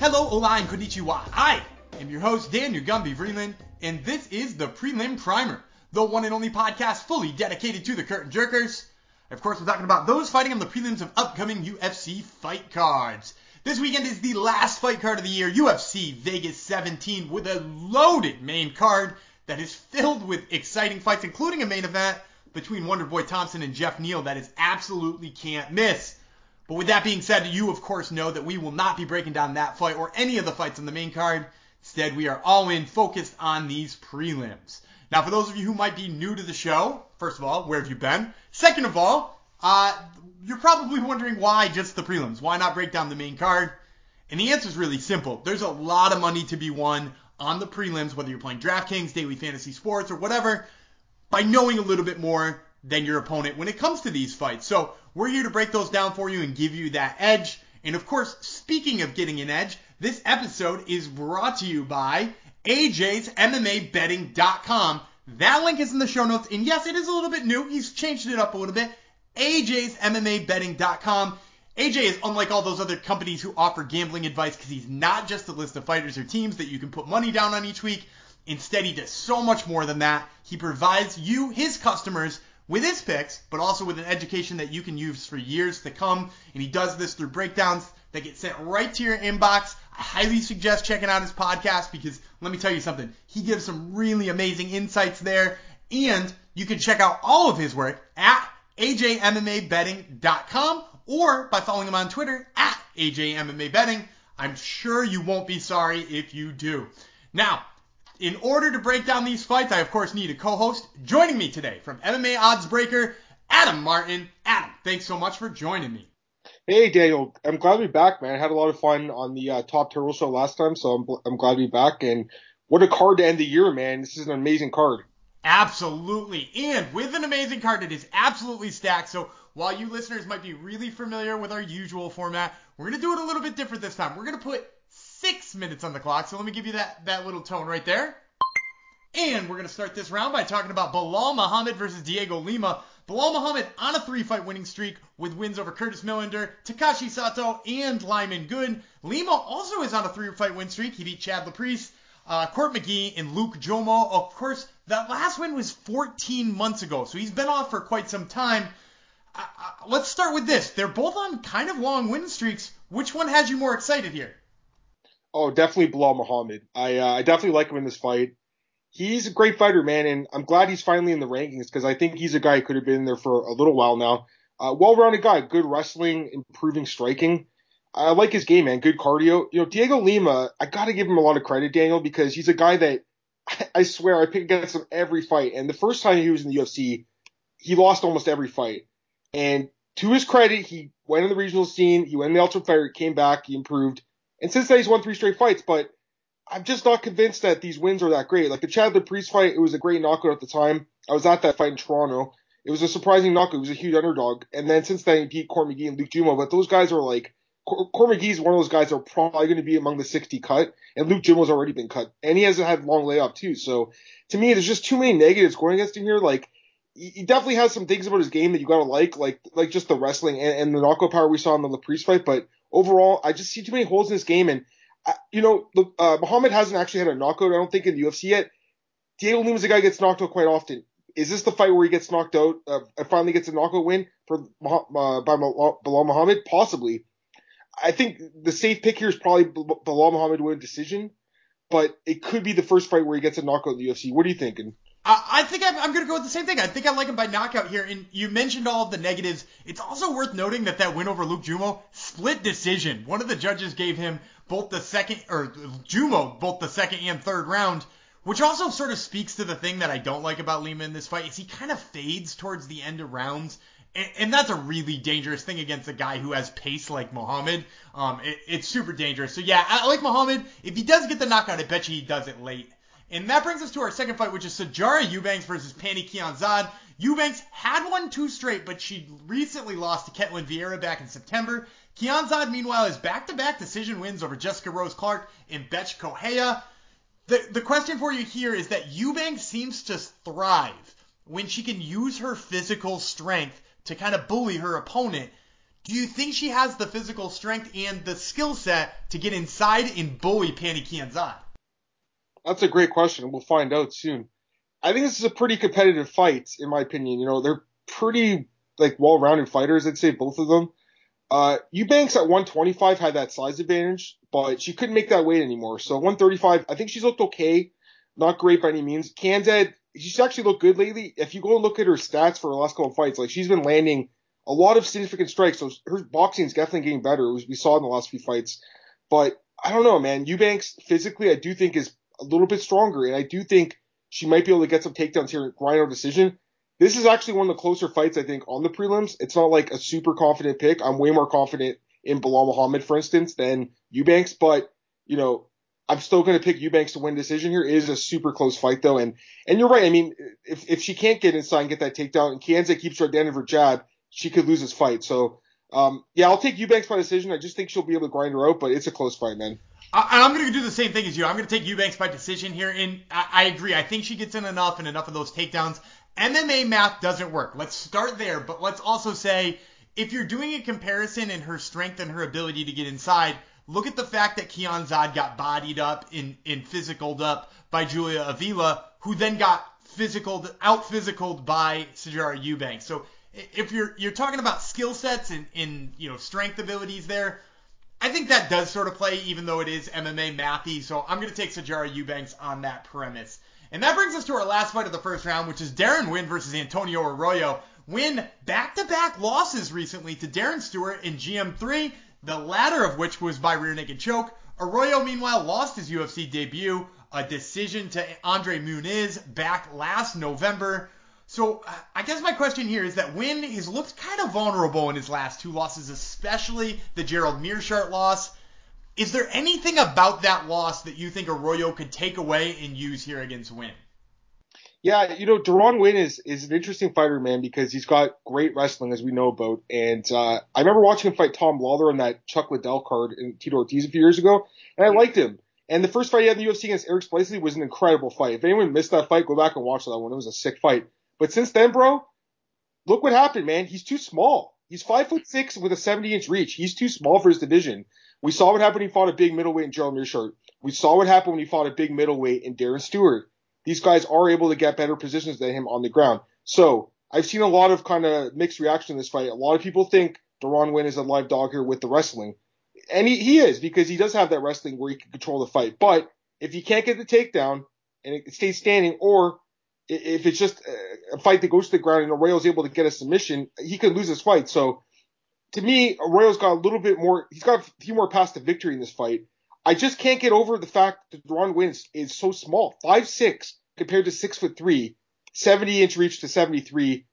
Hello, hola, and konnichiwa. I am your host, Daniel Gumby Vreeland, and this is the Prelim Primer, the one and only podcast fully dedicated to the curtain jerkers. Of course, we're talking about those fighting on the prelims of upcoming UFC fight cards. This weekend is the last fight card of the year, UFC Vegas 17, with a loaded main card that is filled with exciting fights, including a main event between Wonderboy Thompson and Jeff Neal that is absolutely can't miss. But with that being said, you of course know that we will not be breaking down that fight or any of the fights on the main card. Instead, we are all in focused on these prelims. Now, for those of you who might be new to the show, first of all, where have you been? Second of all, uh, you're probably wondering why just the prelims? Why not break down the main card? And the answer is really simple. There's a lot of money to be won on the prelims, whether you're playing DraftKings, Daily Fantasy Sports, or whatever, by knowing a little bit more than your opponent when it comes to these fights. So we're here to break those down for you and give you that edge. And of course, speaking of getting an edge, this episode is brought to you by AJ's MMA Betting.com. That link is in the show notes. And yes, it is a little bit new. He's changed it up a little bit. AJ's MMA Betting.com. AJ is unlike all those other companies who offer gambling advice because he's not just a list of fighters or teams that you can put money down on each week. Instead, he does so much more than that. He provides you, his customers, with his picks, but also with an education that you can use for years to come. And he does this through breakdowns that get sent right to your inbox. I highly suggest checking out his podcast because let me tell you something. He gives some really amazing insights there. And you can check out all of his work at ajmmabetting.com or by following him on Twitter at ajmmabetting. I'm sure you won't be sorry if you do. Now, in order to break down these fights, I of course need a co-host. Joining me today from MMA Odds Breaker, Adam Martin. Adam, thanks so much for joining me. Hey Daniel, I'm glad to be back, man. I had a lot of fun on the uh, Top Turtle show last time, so I'm, I'm glad to be back. And what a card to end the year, man. This is an amazing card. Absolutely. And with an amazing card, it is absolutely stacked. So while you listeners might be really familiar with our usual format, we're going to do it a little bit different this time. We're going to put six minutes on the clock. So let me give you that, that little tone right there. And we're going to start this round by talking about Belal Muhammad versus Dhiego Lima. Belal Muhammad on a three fight winning streak with wins over Curtis Millender, Takashi Sato, and Lyman Good. Lima also is on a three fight win streak. He beat Chad Laprise, uh, Court McGee, and Luke Jumeau. Of course, that last win was 14 months ago, so he's been off for quite some time. Uh, uh, let's start with this. They're both on kind of long win streaks. Which one has you more excited here? Oh, definitely Belal Muhammad. I uh, I definitely like him in this fight. He's a great fighter, man, and I'm glad he's finally in the rankings because I think he's a guy who could have been there for a little while now. Uh, well-rounded guy, good wrestling, improving striking. I like his game, man. Good cardio. You know, Dhiego Lima, I got to give him a lot of credit, Daniel, because he's a guy that I swear I pick against him every fight. And the first time he was in the UFC, he lost almost every fight. And to his credit, he went in the regional scene, he went in the Ultimate Fighter, came back, he improved. And since then, he's won three straight fights, but I'm just not convinced that these wins are that great. Like the Chad Laprise fight, it was a great knockout at the time. I was at that fight in Toronto. It was a surprising knockout. It was a huge underdog. And then since then, he beat Court McGee and Luke Jumeau. But those guys are like, Court McGee is one of those guys that are probably going to be among the 60 cut. And Luke Jumeau's already been cut. And he hasn't had long layoff too. So to me, there's just too many negatives going against him here. Like, he definitely has some things about his game that you gotta like, like like just the wrestling and, and the knockout power we saw in the Laprise fight. But overall, I just see too many holes in this game. And you know, uh, Muhammad hasn't actually had a knockout, I don't think, in the UFC yet. Dhiego Lima's a guy who gets knocked out quite often. Is this the fight where he gets knocked out uh, and finally gets a knockout win for uh, by Belal Muhammad? Possibly. I think the safe pick here is probably Belal Muhammad win decision, but it could be the first fight where he gets a knockout in the UFC. What are you thinking? I think I'm, I'm going to go with the same thing. I think I like him by knockout here. And you mentioned all of the negatives. It's also worth noting that that win over Luke Jumeau, split decision. One of the judges gave him both the second, or Jumeau, both the second and third round, which also sort of speaks to the thing that I don't like about Lima in this fight, is he kind of fades towards the end of rounds. And, and that's a really dangerous thing against a guy who has pace like Muhammad. Um, it, it's super dangerous. So yeah, I like Muhammad. If he does get the knockout, I bet you he does it late. And that brings us to our second fight, which is Sijara Eubanks versus Pannie Kianzad. Eubanks had won two straight, but she recently lost to Ketlen Vieira back in September. Kianzad, meanwhile, has back-to-back decision wins over Jessica Rose Clark and Bethe Correia. The, the question for you here is that Eubanks seems to thrive when she can use her physical strength to kind of bully her opponent. do you think she has the physical strength and the skill set to get inside and bully Pannie Kianzad? That's a great question. We'll find out soon. I think this is a pretty competitive fight, in my opinion. You know, they're pretty like well-rounded fighters. I'd say both of them. Uh, Eubanks at 125 had that size advantage, but she couldn't make that weight anymore. So 135, I think she's looked okay, not great by any means. Kianzad, she's actually looked good lately. If you go and look at her stats for her last couple of fights, like she's been landing a lot of significant strikes. So her boxing is definitely getting better. We saw in the last few fights, but I don't know, man. Eubanks physically, I do think is a little bit stronger, and I do think she might be able to get some takedowns here grind out decision. This is actually one of the closer fights, I think, on the prelims. It's not like a super confident pick. I'm way more confident in Belal Muhammad, for instance, than Eubanks, but, you know, I'm still going to pick Eubanks to win decision here. It is a super close fight, though. And, and you're right. I mean, if, if she can't get inside and get that takedown and Kianzad keeps her at the end of her jab, she could lose this fight. So, um, yeah, I'll take Eubanks by decision. I just think she'll be able to grind her out, but it's a close fight, man. I, I'm going to do the same thing as you. I'm going to take Eubanks by decision here, and I, I agree. I think she gets in enough and enough of those takedowns MMA math doesn't work. Let's start there, but let's also say if you're doing a comparison in her strength and her ability to get inside, look at the fact that Kianzad got bodied up and, and physicaled up by Julia Avila, who then got physicaled out physicaled by Sijara Eubanks. So if you're you're talking about skill sets and, and you know strength abilities there, I think that does sort of play, even though it is MMA mathy. So I'm going to take Sijara Eubanks on that premise. And that brings us to our last fight of the first round, which is Deron Winn versus Antonio Arroyo. Winn back-to-back losses recently to Darren Stewart in GM3, the latter of which was by rear naked choke. Arroyo, meanwhile, lost his UFC debut, a decision to Andre Muniz back last November. So I guess my question here is that Winn has looked kind of vulnerable in his last two losses, especially the Gerald Meerschaert loss. Is there anything about that loss that you think Arroyo could take away and use here against Winn? Yeah, you know, Deron Winn is is an interesting fighter, man, because he's got great wrestling, as we know about. And uh, I remember watching him fight Tom Lawlor on that Chuck Liddell card in Tito Ortiz a few years ago, and I liked him. And the first fight he had in the UFC against Eric Spicely was an incredible fight. If anyone missed that fight, go back and watch that one. It was a sick fight. But since then, bro, look what happened, man. He's too small. He's five foot six with a 70 inch reach. He's too small for his division. We saw what happened when he fought a big middleweight in Gerald Meerschaert. We saw what happened when he fought a big middleweight in Darren Stewart. These guys are able to get better positions than him on the ground. So I've seen a lot of kind of mixed reaction in this fight. A lot of people think Deron Winn is a live dog here with the wrestling. And he, he is because he does have that wrestling where he can control the fight. But if he can't get the takedown and it stays standing or if it's just uh, a fight that goes to the ground and Arroyo's able to get a submission, he could lose this fight. So to me, Arroyo's got a little bit more. He's got a few more paths to victory in this fight. I just can't get over the fact that Deron Winn's is so small, five six compared to six foot three, 70 inch reach to 73.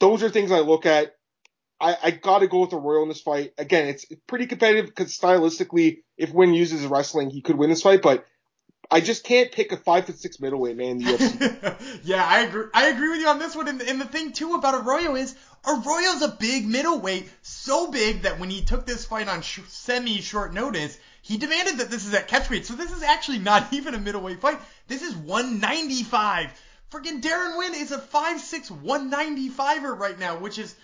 Those are things I look at. I, I got to go with Arroyo in this fight. Again, it's pretty competitive because stylistically, if Winn uses wrestling, he could win this fight. But I just can't pick a five foot six middleweight man in the UFC. yeah, I agree. I agree with you on this one. And, and the thing too about Arroyo is Arroyo's a big middleweight, so big that when he took this fight on sh- semi short notice, he demanded that this is at catchweight. So this is actually not even a middleweight fight. This is 195. Freaking Deron Winn is a 5'6", 195er right now, which is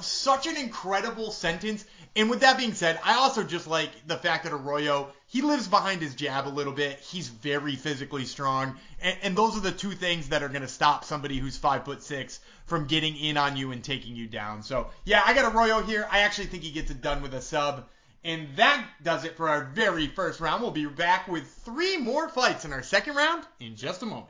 such an incredible sentence. And with that being said, I also just like the fact that Arroyo, he lives behind his jab a little bit. He's very physically strong. And, and those are the two things that are going to stop somebody who's five foot six from getting in on you and taking you down. So yeah, I got Arroyo here. I actually think he gets it done with a sub. And that does it for our very first round. We'll be back with three more fights in our second round in just a moment.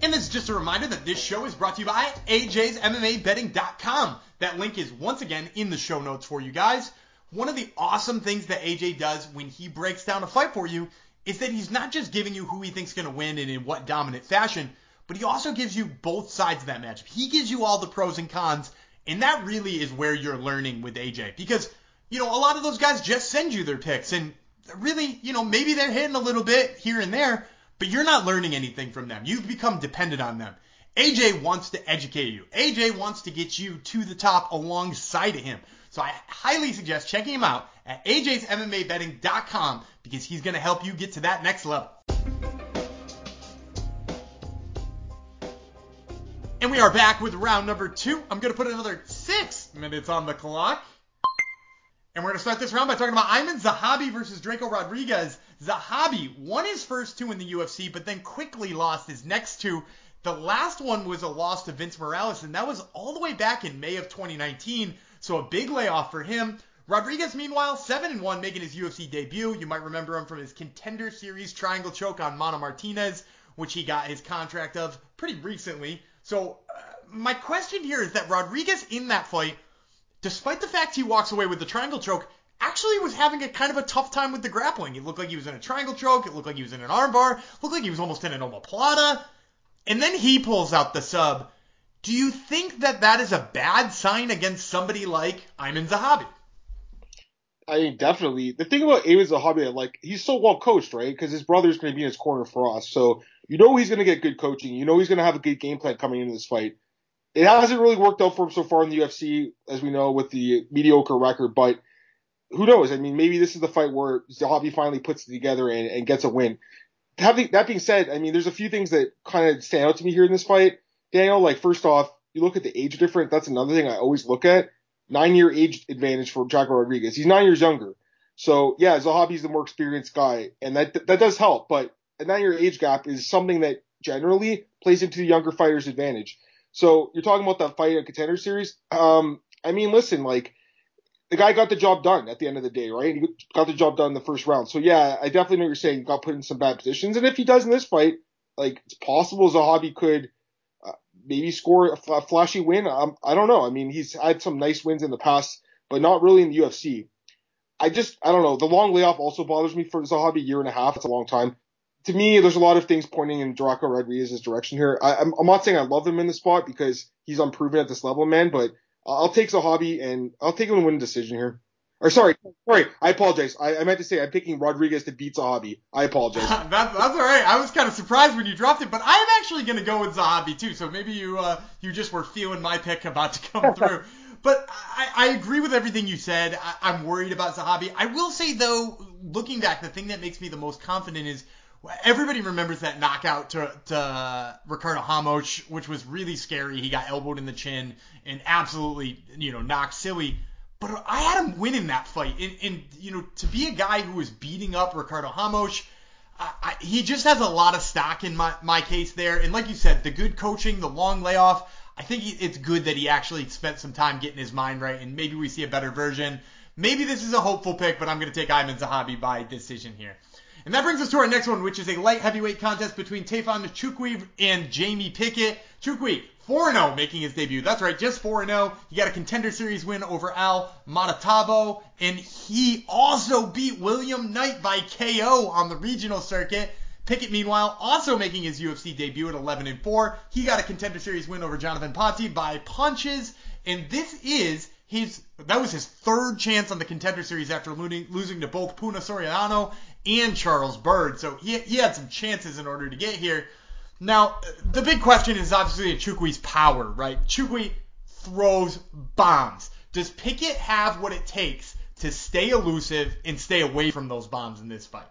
And this is just a reminder that this show is brought to you by AJ'sMMABetting.com. That link is once again in the show notes for you guys. One of the awesome things that AJ does when he breaks down a fight for you is that he's not just giving you who he thinks is going to win and in what dominant fashion, but he also gives you both sides of that match. He gives you all the pros and cons, and that really is where you're learning with AJ because you know a lot of those guys just send you their picks and really, you know, maybe they're hitting a little bit here and there, but you're not learning anything from them. You've become dependent on them. AJ wants to educate you. AJ wants to get you to the top alongside of him. So I highly suggest checking him out at ajsmmabetting.com because he's going to help you get to that next level. And we are back with round number two. I'm going to put another six minutes on the clock. And we're going to start this round by talking about Aiemann Zahabi versus Drako Rodriguez. Zahabi won his first two in the UFC, but then quickly lost his next two. The last one was a loss to Vince Morales, and that was all the way back in May of 2019. So a big layoff for him. Rodriguez, meanwhile, 7 and 1, making his UFC debut. You might remember him from his Contender Series triangle choke on Mana Martinez, which he got his contract of pretty recently. So, uh, my question here is that Rodriguez in that fight, despite the fact he walks away with the triangle choke, actually was having a kind of a tough time with the grappling. It looked like he was in a triangle choke. It looked like he was in an armbar. Looked like he was almost in an omoplata. And then he pulls out the sub. Do you think that that is a bad sign against somebody like Aiemann Zahabi? I mean, definitely. The thing about Aiemann Zahabi, like, he's so well coached, right? Because his brother's going to be in his corner for us. So you know he's going to get good coaching. You know he's going to have a good game plan coming into this fight. It hasn't really worked out for him so far in the UFC, as we know, with the mediocre record. But who knows? I mean, maybe this is the fight where Zahabi finally puts it together and, and gets a win. Having, that being said, I mean, there's a few things that kind of stand out to me here in this fight. Daniel, like, first off, you look at the age difference. That's another thing I always look at nine year age advantage for Drako Rodriguez. He's nine years younger. So yeah, Zahabi's the more experienced guy, and that that does help. But a nine year age gap is something that generally plays into the younger fighter's advantage. So you're talking about that fight in contender series. Um, I mean, listen, like the guy got the job done at the end of the day, right? He got the job done in the first round. So yeah, I definitely know you're saying. Got put in some bad positions, and if he does in this fight, like it's possible Zahabi could maybe score a flashy win. Um, I don't know. I mean, he's had some nice wins in the past, but not really in the UFC. I just, I don't know. The long layoff also bothers me for Zahabi. A year and a half. It's a long time. To me, there's a lot of things pointing in Drako Rodriguez's direction here. I, am not saying I love him in the spot because he's unproven at this level, man, but I'll take Zahabi and I'll take him to win a decision here. Or sorry, sorry, I apologize. I, I, meant to say I'm picking Rodriguez to beat Zahabi. I apologize. that, that's all right. I was kind of surprised when you dropped it, but I am actually going to go with Zahabi too. So maybe you uh, you just were feeling my pick about to come through. but I, I, agree with everything you said. I, am worried about Zahabi. I will say though, looking back, the thing that makes me the most confident is everybody remembers that knockout to, to Ricardo Ramos, which was really scary. He got elbowed in the chin and absolutely you know knocked silly. But I had him winning that fight. And, and you know, to be a guy who was beating up Ricardo Ramos, I, I, he just has a lot of stock in my, my case there. And like you said, the good coaching, the long layoff, I think he, it's good that he actually spent some time getting his mind right, and maybe we see a better version. Maybe this is a hopeful pick, but I'm going to take Aiemann Zahabi by decision here. And that brings us to our next one, which is a light heavyweight contest between Tafon Nchukwi and Jamie Pickett. Chukwi, 4-0 making his debut. That's right, just 4-0. He got a contender series win over Al Matavao, and he also beat William Knight by KO on the regional circuit. Pickett, meanwhile, also making his UFC debut at 11 and 4. He got a contender series win over Jhonoven Pati by punches, and this is his that was his third chance on the contender series after losing to both Puna Soriano and Charles Byrd. So he, he had some chances in order to get here. Now, the big question is obviously Nchukwi's power, right? Chukwi throws bombs. Does Pickett have what it takes to stay elusive and stay away from those bombs in this fight?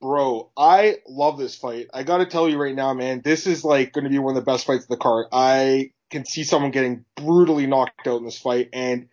Bro, I love this fight. I gotta tell you right now, man, this is like gonna be one of the best fights of the card. I can see someone getting brutally knocked out in this fight, and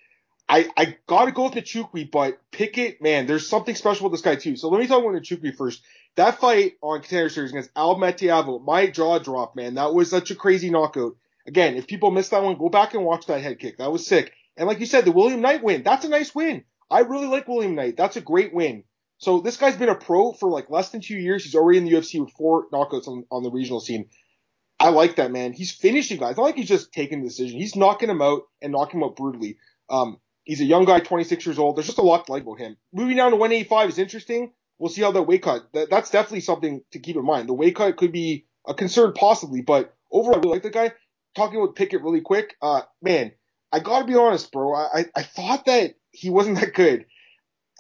I, I gotta go with Nchukwi, but Pickett, man, there's something special with this guy too. So let me talk about Nchukwi first. That fight on Contender Series against Al Matavao, my jaw dropped, man. That was such a crazy knockout. Again, if people missed that one, go back and watch that head kick. That was sick. And like you said, the William Knight win, that's a nice win. I really like William Knight. That's a great win. So this guy's been a pro for like less than two years. He's already in the UFC with four knockouts on, on the regional scene. I like that man. He's finishing guys. Not like he's just taking the decision. He's knocking them out and knocking them out brutally. Um, he's a young guy, 26 years old. There's just a lot to like about him. Moving down to 185 is interesting we'll see how that weight cut. That, that's definitely something to keep in mind. The weight cut could be a concern possibly, but overall, I really like the guy. Talking with Pickett really quick, uh, man, I gotta be honest, bro. I, I thought that he wasn't that good.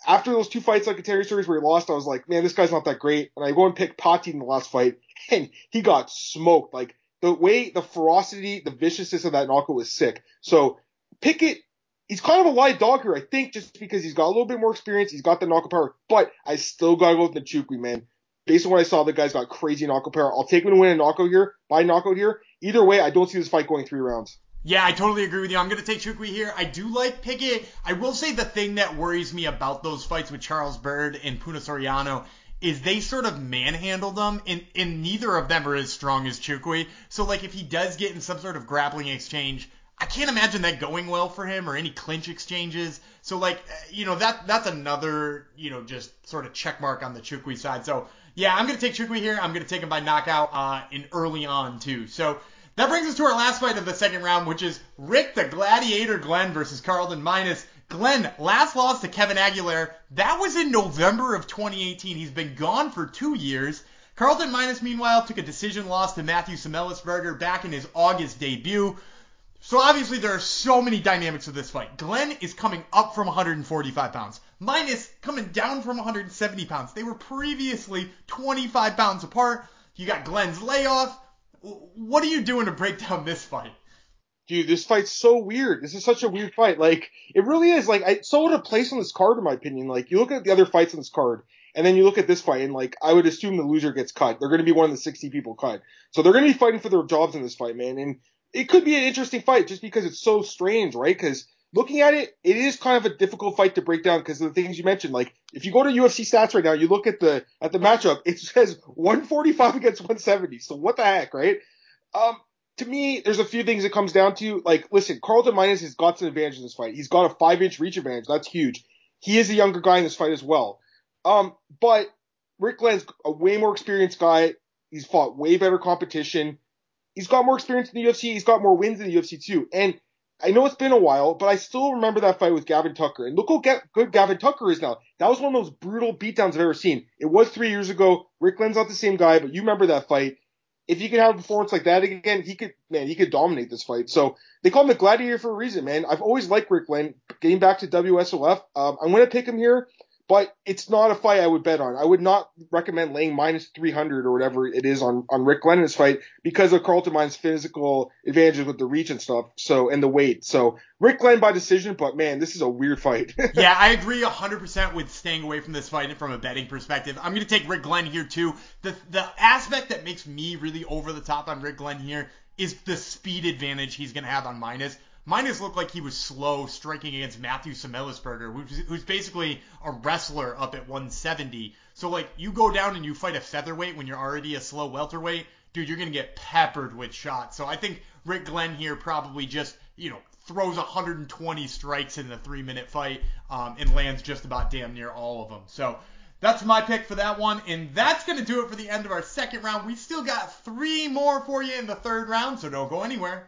After those two fights like a Terry series where he lost, I was like, man, this guy's not that great. And I go and pick Pati in the last fight, and he got smoked. Like the way, the ferocity, the viciousness of that knockout was sick. So Pickett he's kind of a light dog here, I think, just because he's got a little bit more experience. He's got the knockout power, but I still got to go with Nchukwi, man. Based on what I saw, the guy's got crazy knockout power. I'll take him to win a knockout here, by knockout here, either way, I don't see this fight going three rounds. Yeah, I totally agree with you. I'm going to take Chukwi here. I do like Pickett. I will say the thing that worries me about those fights with Charles Byrd and Puna Soriano is they sort of manhandle them, and, and neither of them are as strong as Chukwi. So, like, if he does get in some sort of grappling exchange, I can't imagine that going well for him or any clinch exchanges. So, like, you know, that that's another, you know, just sort of check mark on the Chukwi side. So, yeah, I'm to take Chukwi here. I'm to take him by knockout uh, in early on, too. So, that brings us to our last fight of the second round, which is Rick the Gladiator Glenn versus Carlton Minus. Glenn, last loss to Kevin Aguilar, that was in November of 2018. He's been gone for two years. Carlton Minus, meanwhile, took a decision loss to Matthew Semelsberger back in his August debut. So obviously there are so many dynamics of this fight. Glenn is coming up from 145 pounds. Minus coming down from 170 pounds. They were previously 25 pounds apart. You got Glenn's layoff. What are you doing to break down this fight? Dude, this fight's so weird. This is such a weird fight. Like, it really is. Like, I so out place on this card, in my opinion. Like, you look at the other fights on this card, and then you look at this fight, and like, I would assume the loser gets cut. They're going to be one of the 60 people cut. So they're going to be fighting for their jobs in this fight, man. And it could be an interesting fight just because it's so strange, right? Because looking at it, it is kind of a difficult fight to break down because of the things you mentioned. Like if you go to UFC stats right now, you look at the at the matchup, it says 145 against 170. So what the heck, right? Um, to me, there's a few things it comes down to. Like, listen, Carlton Minus has got some advantage in this fight. He's got a five inch reach advantage. That's huge. He is a younger guy in this fight as well. Um, but Rick Glenn's a way more experienced guy. He's fought way better competition. He's got more experience in the UFC. He's got more wins in the UFC too. And I know it's been a while, but I still remember that fight with Gavin Tucker. And look how good Gavin Tucker is now. That was one of those brutal beatdowns I've ever seen. It was three years ago. Rick Glenn's not the same guy, but you remember that fight if he could have a performance like that again, he could, man, he could dominate this fight. So they call him the Gladiator for a reason, man. I've always liked Rick Glenn. Getting back to WSOF, um, I'm going to pick him here but it's not a fight I would bet on. I would not recommend laying minus 300 or whatever it is on, on Rick Glennon's fight because of Carlton Mine's physical advantages with the reach and stuff. So, and the weight. So Rick Glenn by decision, but man, this is a weird fight. yeah, I agree 100% with staying away from this fight and from a betting perspective. I'm going to take Rick Glenn here too. The, the aspect that makes me really over the top on Rick Glenn here is the speed advantage he's going to have on minus. Minus looked like he was slow striking against Matthew Semelsberger, who's, who's basically a wrestler up at 170. So like you go down and you fight a featherweight when you're already a slow welterweight, dude, you're gonna get peppered with shots. So I think Rick Glenn here probably just you know throws 120 strikes in the three minute fight um, and lands just about damn near all of them. So that's my pick for that one, and that's going to do it for the end of our second round. We still got three more for you in the third round, so don't go anywhere.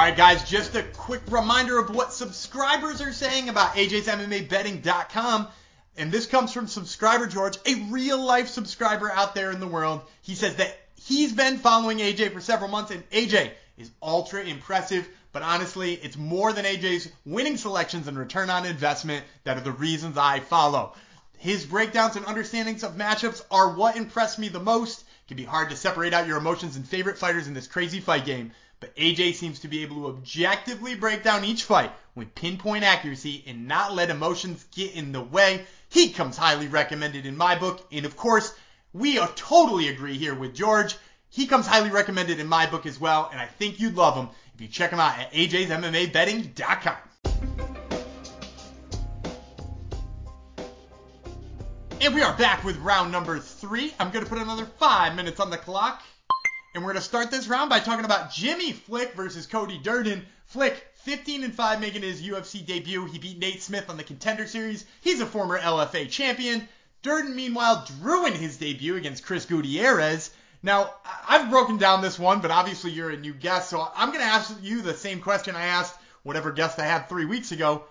All right, guys, just a quick reminder of what subscribers are saying about AJ'sMMABetting.com. And this comes from subscriber George, a real life subscriber out there in the world. He says that he's been following AJ for several months, and AJ is ultra impressive. But honestly, it's more than AJ's winning selections and return on investment that are the reasons I follow. His breakdowns and understandings of matchups are what impressed me the most. It can be hard to separate out your emotions and favorite fighters in this crazy fight game. But AJ seems to be able to objectively break down each fight with pinpoint accuracy and not let emotions get in the way. He comes highly recommended in my book. And of course, we totally agree here with George. He comes highly recommended in my book as well. And I think you'd love him if you check him out at ajsmmabetting.com. And we are back with round number three. I'm going to put another five minutes on the clock. And we're going to start this round by talking about Jimmy Flick versus Cody Durden. Flick, 15 and 5 making his UFC debut. He beat Nate Smith on the Contender Series. He's a former LFA champion. Durden, meanwhile, drew in his debut against Chris Gutierrez. Now, I've broken down this one, but obviously you're a new guest, so I'm going to ask you the same question I asked whatever guest I had three weeks ago.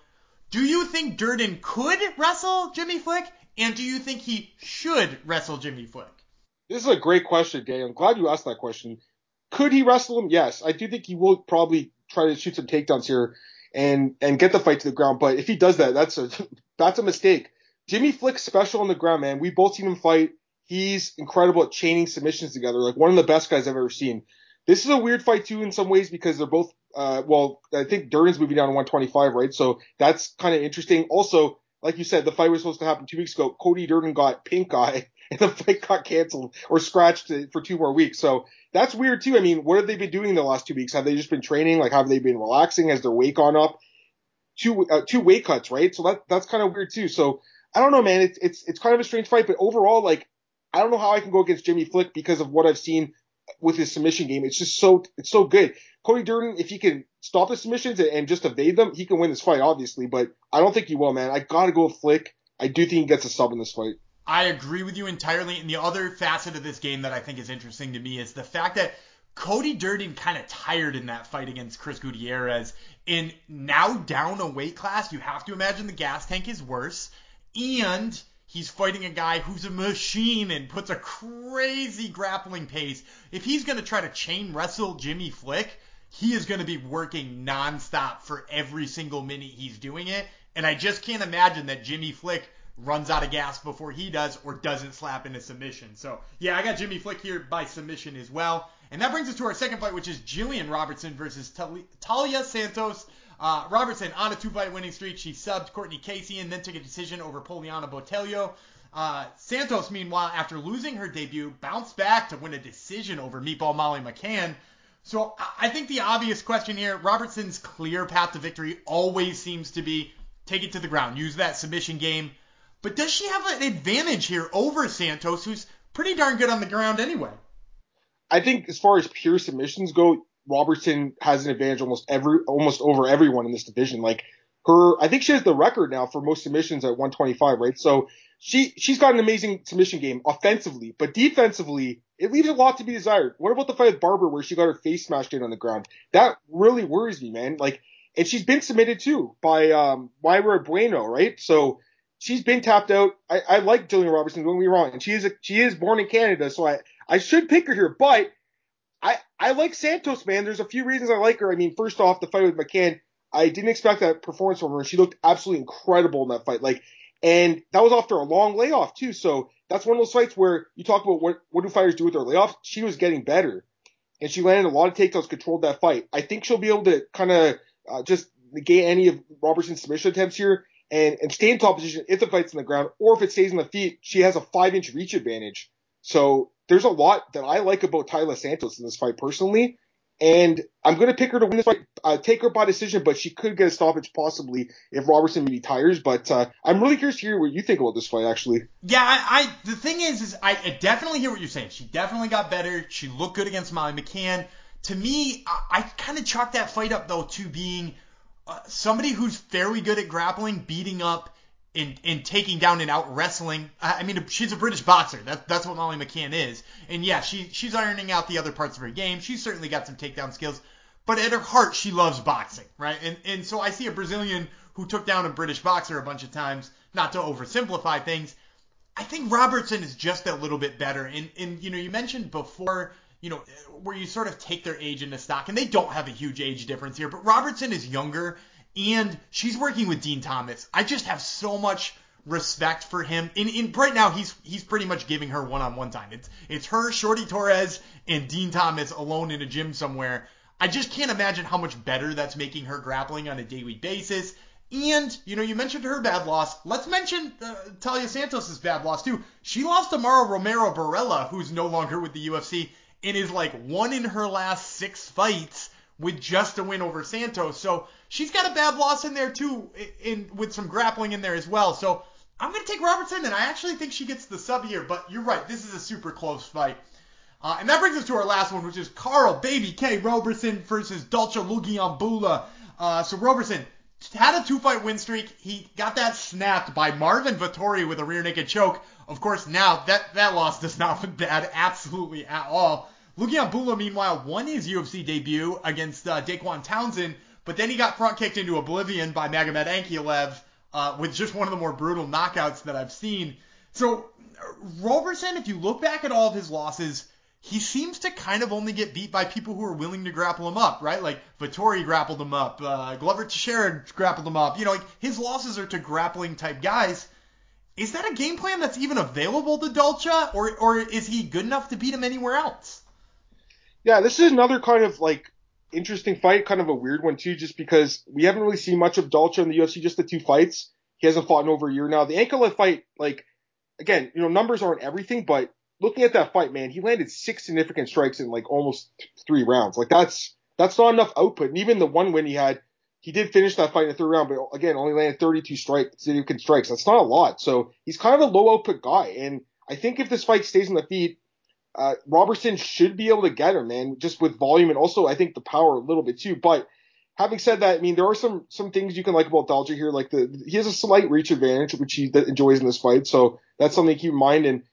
Do you think Durden could wrestle Jimmy Flick? And do you think he should wrestle Jimmy Flick? This is a great question, Daniel. I'm glad you asked that question. Could he wrestle him? Yes. I do think he will probably try to shoot some takedowns here and and get the fight to the ground. But if he does that, that's a that's a mistake. Jimmy Flick's special on the ground, man. We've both seen him fight. He's incredible at chaining submissions together. Like one of the best guys I've ever seen. This is a weird fight too in some ways because they're both uh well, I think Durden's moving down to 125, right? So that's kind of interesting. Also, like you said, the fight was supposed to happen two weeks ago. Cody Durden got pink eye and the fight got canceled or scratched for two more weeks. So that's weird too. I mean, what have they been doing the last two weeks? Have they just been training? Like, have they been relaxing? Has their weight gone up? Two uh, two weight cuts, right? So that that's kind of weird too. So I don't know, man. It's it's it's kind of a strange fight, but overall, like, I don't know how I can go against Jimmy Flick because of what I've seen with his submission game. It's just so it's so good. Cody Durden, if he can stop the submissions and, and just evade them, he can win this fight, obviously. But I don't think he will, man. I gotta go with Flick. I do think he gets a sub in this fight. I agree with you entirely. And the other facet of this game that I think is interesting to me is the fact that Cody Durden kind of tired in that fight against Chris Gutierrez. And now down a weight class, you have to imagine the gas tank is worse. And he's fighting a guy who's a machine and puts a crazy grappling pace. If he's going to try to chain wrestle Jimmy Flick, he is going to be working nonstop for every single minute he's doing it. And I just can't imagine that Jimmy Flick runs out of gas before he does or doesn't slap into submission. So, yeah, I got Jimmy Flick here by submission as well. And that brings us to our second fight, which is Jillian Robertson versus Taila Santos. Uh, Robertson on a two-fight winning streak. She subbed Courtney Casey and then took a decision over Poliana Botelho. Uh, Santos, meanwhile, after losing her debut, bounced back to win a decision over Meatball Molly McCann. So I think the obvious question here, Robertson's clear path to victory always seems to be take it to the ground, use that submission game. But does she have an advantage here over Santos, who's pretty darn good on the ground anyway? I think as far as pure submissions go, Robertson has an advantage almost every almost over everyone in this division. Like her, I think she has the record now for most submissions at 125, right? So she she's got an amazing submission game offensively, but defensively it leaves a lot to be desired. What about the fight with Barber where she got her face smashed in on the ground? That really worries me, man. Like, and she's been submitted too by um Mayra Bueno, right? So she's been tapped out. I, I like Jillian Robertson. Don't me wrong, and she is a, she is born in Canada, so I I should pick her here, but I I like Santos, man. There's a few reasons I like her. I mean, first off, the fight with McCann, I didn't expect that performance from her. She looked absolutely incredible in that fight. Like, and that was after a long layoff too. So that's one of those fights where you talk about what what do fighters do with their layoff. She was getting better, and she landed a lot of takedowns, controlled that fight. I think she'll be able to kind of uh, just negate any of Robertson's submission attempts here and, and stay in top position if the fight's on the ground, or if it stays on the feet, she has a five inch reach advantage. So there's a lot that I like about Taila Santos in this fight personally. And I'm going to pick her to win this fight, uh, take her by decision, but she could get a stoppage possibly if Robertson maybe tires. But uh, I'm really curious to hear what you think about this fight, actually. Yeah, I, I the thing is, is I, I definitely hear what you're saying. She definitely got better. She looked good against Molly McCann. To me, I, I kind of chalk that fight up though to being uh, somebody who's very good at grappling, beating up, and, in taking down and out wrestling. I mean, she's a British boxer. That, that's what Molly McCann is. And yeah, she she's ironing out the other parts of her game. She's certainly got some takedown skills, but at her heart, she loves boxing, right? And and so I see a Brazilian who took down a British boxer a bunch of times. Not to oversimplify things, I think Robertson is just a little bit better. And and you know, you mentioned before. You know, where you sort of take their age into stock, and they don't have a huge age difference here, but Robertson is younger and she's working with Dean Thomas. I just have so much respect for him. In, in right now, he's he's pretty much giving her one-on-one time. It's it's her, Shorty Torres, and Dean Thomas alone in a gym somewhere. I just can't imagine how much better that's making her grappling on a daily basis. And you know, you mentioned her bad loss. Let's mention uh, Taila Santos's bad loss too. She lost to Mara Romero Borella, who's no longer with the UFC, and is like one in her last six fights with just a win over Santos. So she's got a bad loss in there too, in, with some grappling in there as well. So I'm gonna take Robertson, and I actually think she gets the sub here. But you're right, this is a super close fight. Uh, and that brings us to our last one, which is Karl Baby K Roberson versus Dalcha Lungiambula. Uh, so Roberson had a two-fight win streak. He got that snapped by Marvin Vettori with a rear naked choke. Of course, now that that loss does not look bad absolutely at all. Lungiambula, meanwhile, won his UFC debut against uh, Dequan Townsend, but then he got front kicked into oblivion by Magomed Ankalaev uh, with just one of the more brutal knockouts that I've seen. So Roberson, if you look back at all of his losses, he seems to kind of only get beat by people who are willing to grapple him up, right? Like Vettori grappled him up, uh, Glover Teixeira grappled him up. You know, like his losses are to grappling type guys. Is that a game plan that's even available to Dalcha, or or is he good enough to beat him anywhere else? Yeah, this is another kind of like interesting fight, kind of a weird one too, just because we haven't really seen much of Dalcha in the UFC, just the two fights. He hasn't fought in over a year now. The Ankalaev fight, like, again, you know, numbers aren't everything, but looking at that fight, man, he landed six significant strikes in like almost three rounds. Like that's that's not enough output. And even the one win he had, he did finish that fight in the third round, but again, only landed 32 strike, significant strikes. That's not a lot. So he's kind of a low output guy. And I think if this fight stays on the feet, uh, Robertson should be able to get him, man, just with volume and also I think the power a little bit too. But having said that, I mean there are some some things you can like about Dalcha here, like the he has a slight reach advantage which he enjoys in this fight, so that's something to keep in mind. And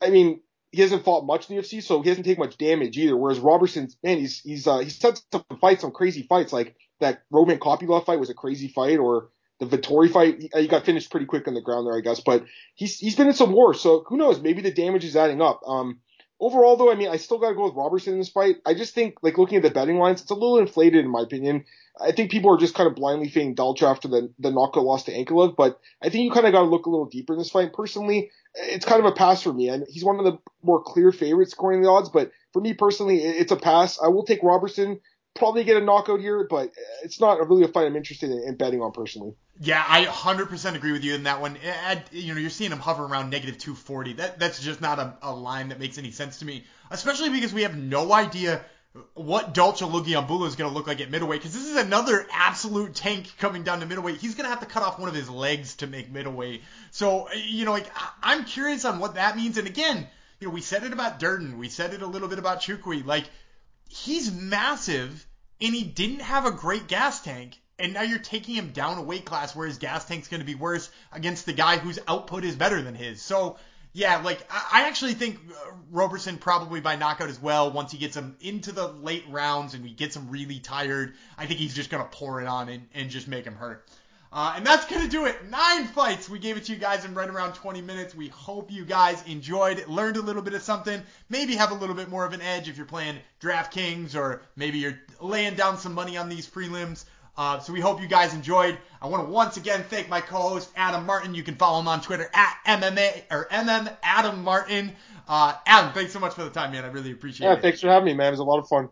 I mean he hasn't fought much in the UFC, so he hasn't taken much damage either. Whereas Robertson, man, he's he's uh, he's had some fights, some crazy fights, like that Roman Kopylov fight was a crazy fight, or the Vettori fight, he, he, got finished pretty quick on the ground there, I guess. But he's he's been in some wars, so who knows? Maybe the damage is adding up. Um, overall, though, I mean, I still got to go with Robertson in this fight. I just think, like looking at the betting lines, it's a little inflated in my opinion. I think people are just kind of blindly fading Dalcha after the the knockout loss to Ankalaev, but I think you kind of got to look a little deeper in this fight. Personally, it's kind of a pass for me. And he's one of the more clear favorites according to the odds, but for me personally, it's a pass. I will take Robertson, probably get a knockout here, but it's not really a fight I'm interested in, in betting on personally. Yeah, I 100% agree with you in that one. At, you know, you're seeing him hover around negative 240. That that's just not a, a line that makes any sense to me, especially because we have no idea what Dalcha Lungiambula is going to look like at middleweight because this is another absolute tank coming down to middleweight. He's going to have to cut off one of his legs to make middleweight. So, you know, like I'm curious on what that means. And again, you know, we said it about Durden. We said it a little bit about Chukwi. Like, he's massive and he didn't have a great gas tank. And now you're taking him down a weight class where his gas tank's going to be worse against the guy whose output is better than his. So, yeah, like I actually think uh, Roberson probably by knockout as well. Once he gets him into the late rounds and he gets him really tired, I think he's just gonna pour it on and, and just make him hurt. Uh, and that's gonna do it. Nine fights. We gave it to you guys in right around 20 minutes. We hope you guys enjoyed, learned a little bit of something, maybe have a little bit more of an edge if you're playing DraftKings or maybe you're laying down some money on these prelims. Uh, so we hope you guys enjoyed. I want to once again thank my co-host Adam Martin. You can follow him on Twitter at MMA or MM Adam Martin. Uh, Adam, thanks so much for the time, man. I really appreciate yeah, it. Yeah, thanks for having me, man. It was a lot of fun.